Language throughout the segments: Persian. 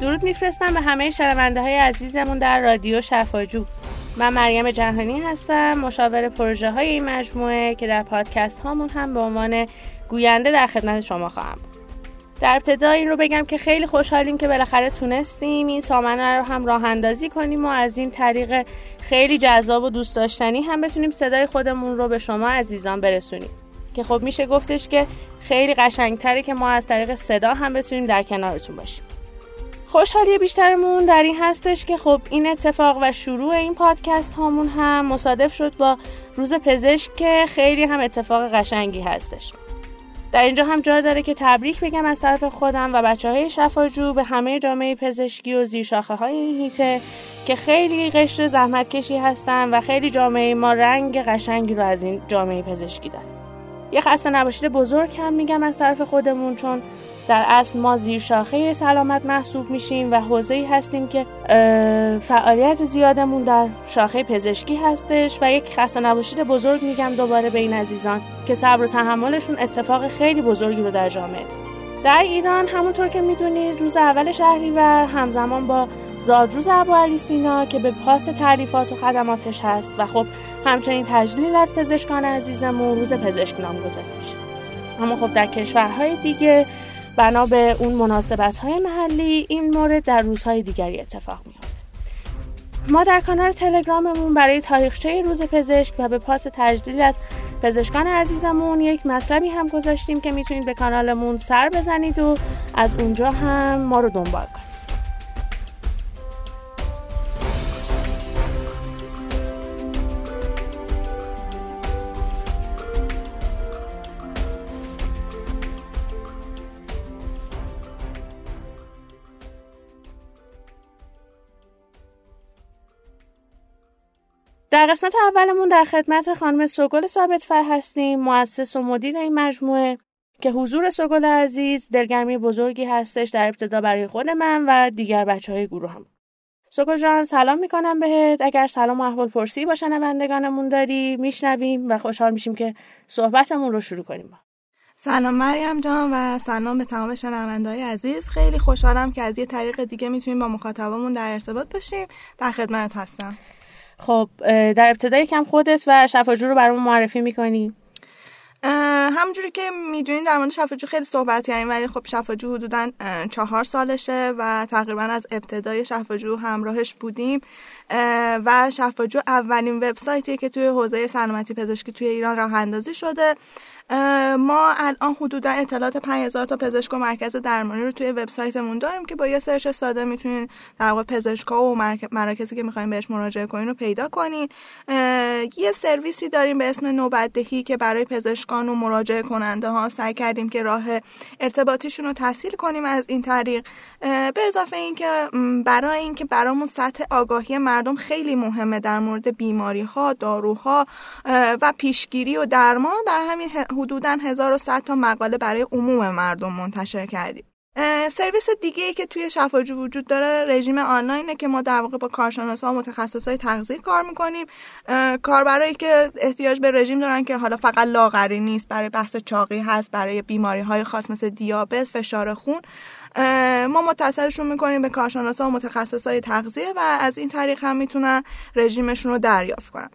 درود میفرستم به همه شنونده های عزیزمون در رادیو شفاجو من مریم جهانی هستم مشاور پروژه های این مجموعه که در پادکست هامون هم به عنوان گوینده در خدمت شما خواهم در ابتدا این رو بگم که خیلی خوشحالیم که بالاخره تونستیم این سامانه رو هم راه اندازی کنیم و از این طریق خیلی جذاب و دوست داشتنی هم بتونیم صدای خودمون رو به شما عزیزان برسونیم. که خب میشه گفتش که خیلی قشنگتره که ما از طریق صدا هم بتونیم در کنارتون باشیم. خوشحالی بیشترمون در این هستش که خب این اتفاق و شروع این پادکست هامون هم مصادف شد با روز پزشک که خیلی هم اتفاق قشنگی هستش. در اینجا هم جا داره که تبریک بگم از طرف خودم و بچه های شفاجو به همه جامعه پزشکی و زیرشاخه های این هیته که خیلی قشر زحمت کشی هستن و خیلی جامعه ما رنگ قشنگی رو از این جامعه پزشکی داره یه خسته نباشید بزرگ هم میگم از طرف خودمون چون در اصل ما زیر شاخه سلامت محسوب میشیم و حوزه ای هستیم که فعالیت زیادمون در شاخه پزشکی هستش و یک خسته نباشید بزرگ میگم دوباره به این عزیزان که صبر و تحملشون اتفاق خیلی بزرگی رو در جامعه در ایران همونطور که می‌دونید روز اول شهریور همزمان با زادروز ابو علی سینا که به پاس تعریفات و خدماتش هست و خب همچنین تجلیل از پزشکان عزیزمون روز پزشک نامگذاری میشه. اما خب در کشورهای دیگه بنا به اون مناسبت های محلی این مورد در روزهای دیگری اتفاق میافته ما در کانال تلگراممون برای تاریخچه روز پزشک و به پاس تجلیل از پزشکان عزیزمون یک مطلبی هم گذاشتیم که می‌تونید به کانالمون سر بزنید و از اونجا هم ما رو دنبال کنید. در قسمت اولمون در خدمت خانم سوگل ثابت فر هستیم مؤسس و مدیر این مجموعه که حضور سوگل عزیز دلگرمی بزرگی هستش در ابتدا برای خود من و دیگر بچه های گروه هم. سوگل جان سلام می‌کنم بهت. اگر سلام و احوال پرسی با شنوندگانمون داری میشنویم و خوشحال میشیم که صحبتمون رو شروع کنیم سلام مریم جان و سلام به تمام شنوندههای عزیز. خیلی خوشحالم که از یه طریق دیگه می‌تونیم با مخاطبمون در ارتباط باشیم. در خدمت هستم. خب در ابتدای کم خودت و شفاجو رو برامون معرفی می‌کنی. همونجوری که می‌دونین در مورد شفاجو خیلی صحبت کردیم ولی خب شفاجو حدودا چهار سالشه و تقریبا از ابتدای شفاجو همراهش بودیم. و شفاجو اولین وبسایتیه که توی حوزه سلامتی پزشکی توی ایران راه اندازی شده. ما الان حدودا اطلاعات 5000 تا پزشک و مرکز درمانی رو توی وبسایتمون داریم که با یه سرچ ساده می‌تونین در واقع پزشکا و مراکزی که می‌خواین بهش مراجعه کنین رو پیدا کنین. یه سرویسی داریم به اسم نوبتدهی که برای پزشکان و مراجعه کننده ها سعی کردیم که راه ارتباطیشون رو تحصیل کنیم از این طریق. به اضافه اینکه برای اینکه برامون سطح آگاهی مردم خیلی مهمه در مورد بیماری ها داروها و پیشگیری و درمان بر همین حدودا 1100 تا مقاله برای عموم مردم منتشر کردیم. سرویس دیگه ای که توی شفاجو وجود داره رژیم آنلاینه که ما در واقع با کارشناس ها و متخصص های تغذیه کار می‌کنیم. کاربرایی که احتیاج به رژیم دارن که حالا فقط لاغری نیست برای بحث چاقی هست برای بیماری های خاص مثل دیابت فشار خون. ما متصلشون می‌کنیم به کارشناس ها و متخصص های تغذیه و از این طریق هم می‌تونن رژیمشون رو دریافت کنن.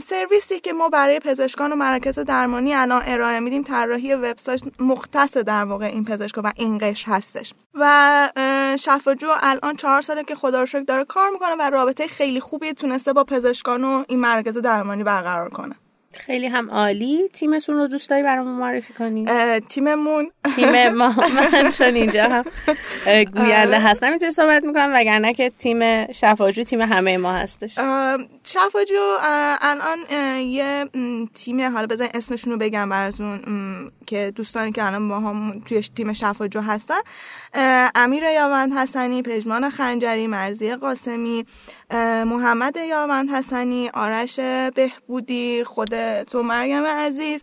سرویسی که ما برای پزشکان و مراکز درمانی الان ارائه میدیم طراحی وبسایت مختص در واقع این پزشکا و این قش هستش. و شفاجو الان چهار ساله که خدا داره کار می‌کنه و رابطه خیلی خوبی تونسته با پزشکان و این مراکز درمانی برقرار کنه. خیلی هم عالی. تیمتون رو دوست داری برامون معرفی کنی؟ تیممون. تیم ما. من چون اینجا هم گوینده هستم. اینطوری صحبت می‌کنم وگرنه که تیم شفاجو تیم همه ما هستش. شفاجو الان یه تیم حالا بزن اسمشون رو بگم براتون که دوستانی که الان با هم توی تیم شفاجو هستن. امیر یاوند حسنی پژمان خنجری مرزی قاسمی محمد یاوند حسنی آرش بهبودی خود تو مریم عزیز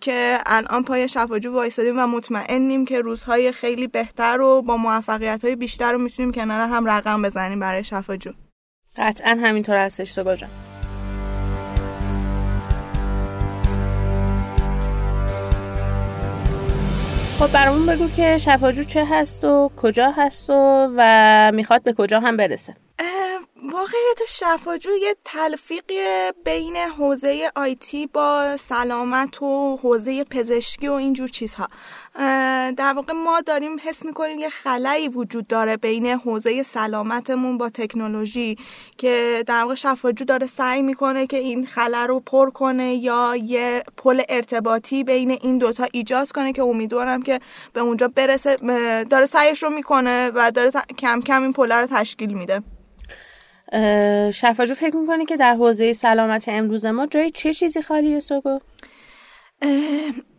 که الان پای شفاجو وایسادیم و مطمئنیم که روزهای خیلی بهتر و با موفقیت های بیشتر رو می‌تونیم کنار هم رقم بزنیم برای شفاجو قطعا همینطور هستش تو جان. خب خب برامون بگو که شفاجو چه هست و کجا هست و, و می‌خواد به کجا هم برسه. واقعیت شفاجو یه تلفیقی بین حوزه آیتی با سلامت و حوزه پزشکی و اینجور چیزها. در واقع ما داریم حس می‌کنیم یه خلایی وجود داره بین حوزه سلامتمون با تکنولوژی که در واقع شفاجو داره سعی می‌کنه که این خلا رو پر کنه یا یه پل ارتباطی بین این دوتا ایجاد کنه که امیدوارم که به اونجا برسه داره سعیش رو می‌کنه و داره کم کم این پل رو تشکیل میده. شفاجو فکر می‌کنه که در حوزه سلامت امروز ما جای چه چیزی خالیه سوگو؟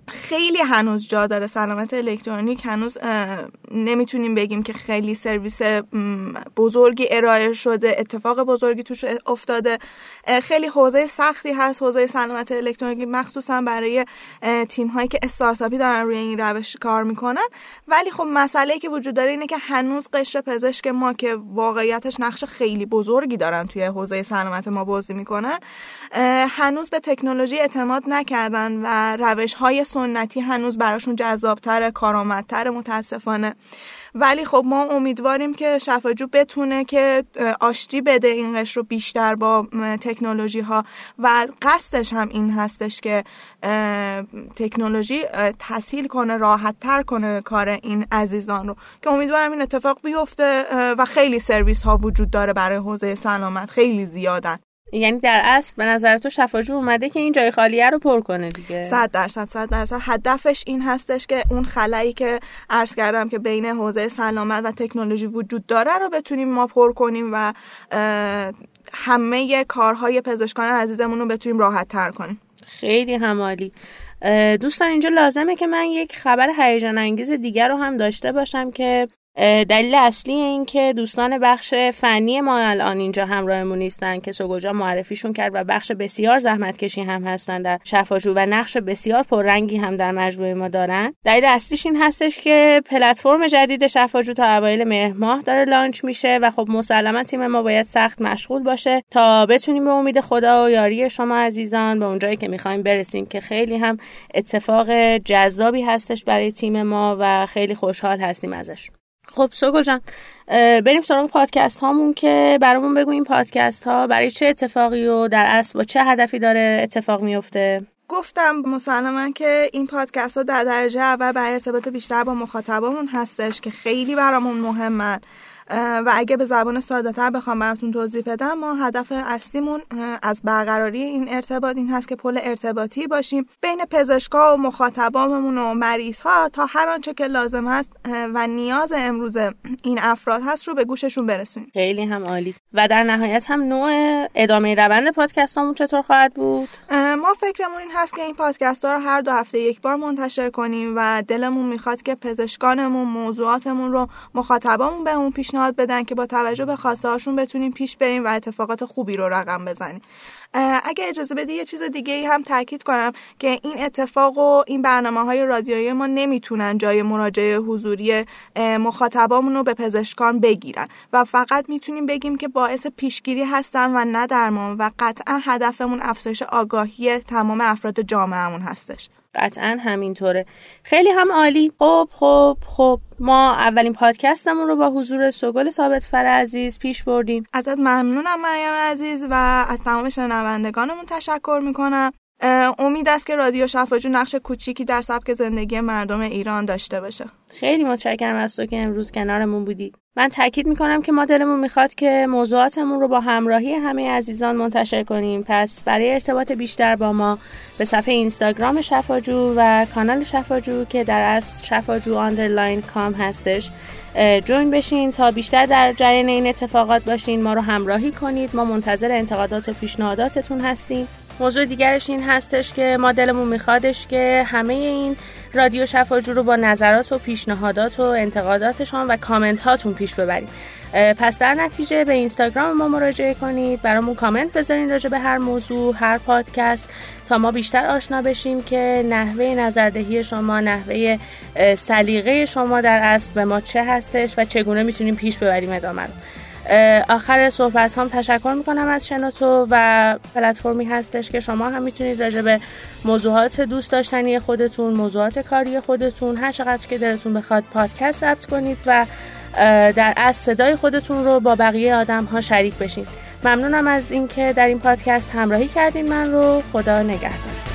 خیلی هنوز جا داره. سلامت الکترونیک. هنوز نمی‌تونیم بگیم که خیلی سرویس بزرگی ارائه شده اتفاق بزرگی توش افتاده. خیلی حوزه سختی هست حوزه سلامت الکترونیکی مخصوصا برای تیم هایی که استارتاپی دارن روی این روش کار می‌کنن. ولی خب مسئله که وجود داره اینه که هنوز قشر پزشک ما که واقعیتش نقش خیلی بزرگی دارن توی حوزه سلامت ما بازی می‌کنن هنوز به تکنولوژی اعتماد نکردن و روش های سنتی هنوز براشون جذابتر کارآمدتر متاسفانه. ولی خب ما امیدواریم که شفاجو بتونه که آشتی بده این قشر رو بیشتر با تکنولوژی ها و قصدش هم این هستش که تکنولوژی تسهیل کنه راحت تر کنه کار این عزیزان رو. که امیدوارم این اتفاق بیفته و خیلی سرویس ها وجود داره برای حوزه سلامت. خیلی زیادن. یعنی در اصل به نظر تو شفاجو اومده که این جای خالیه رو پر کنه دیگه. صد درصد صد درصد. هدفش این هستش که اون خلایی که عرض کردم که بین حوزه سلامت و تکنولوژی وجود داره رو بتونیم ما پر کنیم و همه کارهای پزشکان عزیزمون رو بتونیم راحت تر کنیم. خیلی همالی. دوستان اینجا لازمه که من یک خبر هیجان انگیز دیگر رو هم داشته باشم که دلیل اصلی این که دوستان بخش فنی ما الان اینجا همراهمون نیستن که سوگوجا معرفیشون کرد و بخش بسیار زحمت کشی هم هستن در شفاجو و نقش بسیار پررنگی هم در مجموعه ما دارن. دلیل اصلیش این هستش که پلتفرم جدید شفاجو تا اوایل مهر ماه داره لانچ میشه و خب مسلما تیم ما باید سخت مشغول باشه تا بتونیم به امید خدا و یاری شما عزیزان به اونجایی که می‌خوایم برسیم که خیلی هم اتفاق جذابی هستش برای تیم ما و خیلی خوشحال هستیم ازش. خب سوگو جان بریم سراغ پادکست هامون که برامون بگو این پادکست ها برای چه اتفاقی و در اصل با چه هدفی داره اتفاق میفته؟ گفتم مسلما که این پادکست ها در درجه اول برای ارتباط بیشتر با مخاطبمون هستش که خیلی برامون مهمن. و اگه به زبان ساده تر بخوام براتون توضیح بدم ما هدف اصلیمون از برقراری این ارتباط این هست که پل ارتباطی باشیم. بین پزشکا و مخاطبامون و مریض ها تا هر آنچه که لازم هست و نیاز امروز این افراد هست رو به گوششون برسونیم. خیلی هم عالی. و در نهایت هم نوع ادامه روند پادکستامون چطور خواهد بود؟ ما فکرمون این هست که این پادکست ها رو هر دو هفته یک بار منتشر کنیم و دلمون می‌خواد که پزشکانمون موضوعاتمون رو مخاطبامون بهمون پیشنهاد بدن که با توجه به خواسته هاشون بتونیم پیش بریم و اتفاقات خوبی رو رقم بزنیم. اگه اجازه بدی یه چیز دیگه ای هم تاکید کنم که این اتفاق و این برنامه های رادیویی ما نمی‌تونن جای مراجعه حضوری مخاطبامون رو به پزشکان بگیرن و فقط می‌تونیم بگیم که باعث پیشگیری هستن و نه درمان و قطعا هدفمون افزایش آگاهی تمام افراد جامعهمون هستش. قطعا همینطوره. خیلی هم عالی. خب خب خب. ما اولین پادکستمون رو با حضور سوگل ثابت فر عزیز پیش بردیم. ازت ممنونم مریم عزیز و از تمام شنوندگانمون تشکر می‌کنم. امید است که رادیو شفاجو نقش کوچیکی در سبک زندگی مردم ایران داشته باشه. خیلی متشکرم از تو که امروز کنارمون بودی. من تاکید می‌کنم که ما دلمون می‌خواد که موضوعاتمون رو با همراهی همه عزیزان منتشر کنیم. پس برای ارتباط بیشتر با ما به صفحه اینستاگرام شفاجو و کانال شفاجو که در از شفاجو underline com هستش جوین بشین تا بیشتر در جریان این اتفاقات باشین. ما رو همراهی کنید. ما منتظر انتقادات و پیشنهاداتتون هستیم. موضوع دیگرش این هستش که ما دلمون میخوادش که همه این رادیو شفاجو رو با نظرات و پیشنهادات و انتقاداتشان و کامنت هاتون پیش ببریم. پس در نتیجه به اینستاگرام ما مراجعه کنید برامون کامنت بذارین راجع به هر موضوع هر پادکست تا ما بیشتر آشنا بشیم که نحوه نظردهی شما نحوه سلیقه شما در اصل به ما چه هستش و چگونه می‌تونیم پیش ببریم ادامه آخر صحبت هم تشکر می‌کنم از شنوتو و پلتفرمی هستش که شما هم می‌تونید راجع به موضوعات دوست داشتنی خودتون موضوعات کاری خودتون هر چقدر که دلتون بخواد پادکست ثبت کنید و در از صدای خودتون رو با بقیه آدم ها شریک بشین. ممنونم از اینکه در این پادکست همراهی کردین من رو. خدا نگهدار.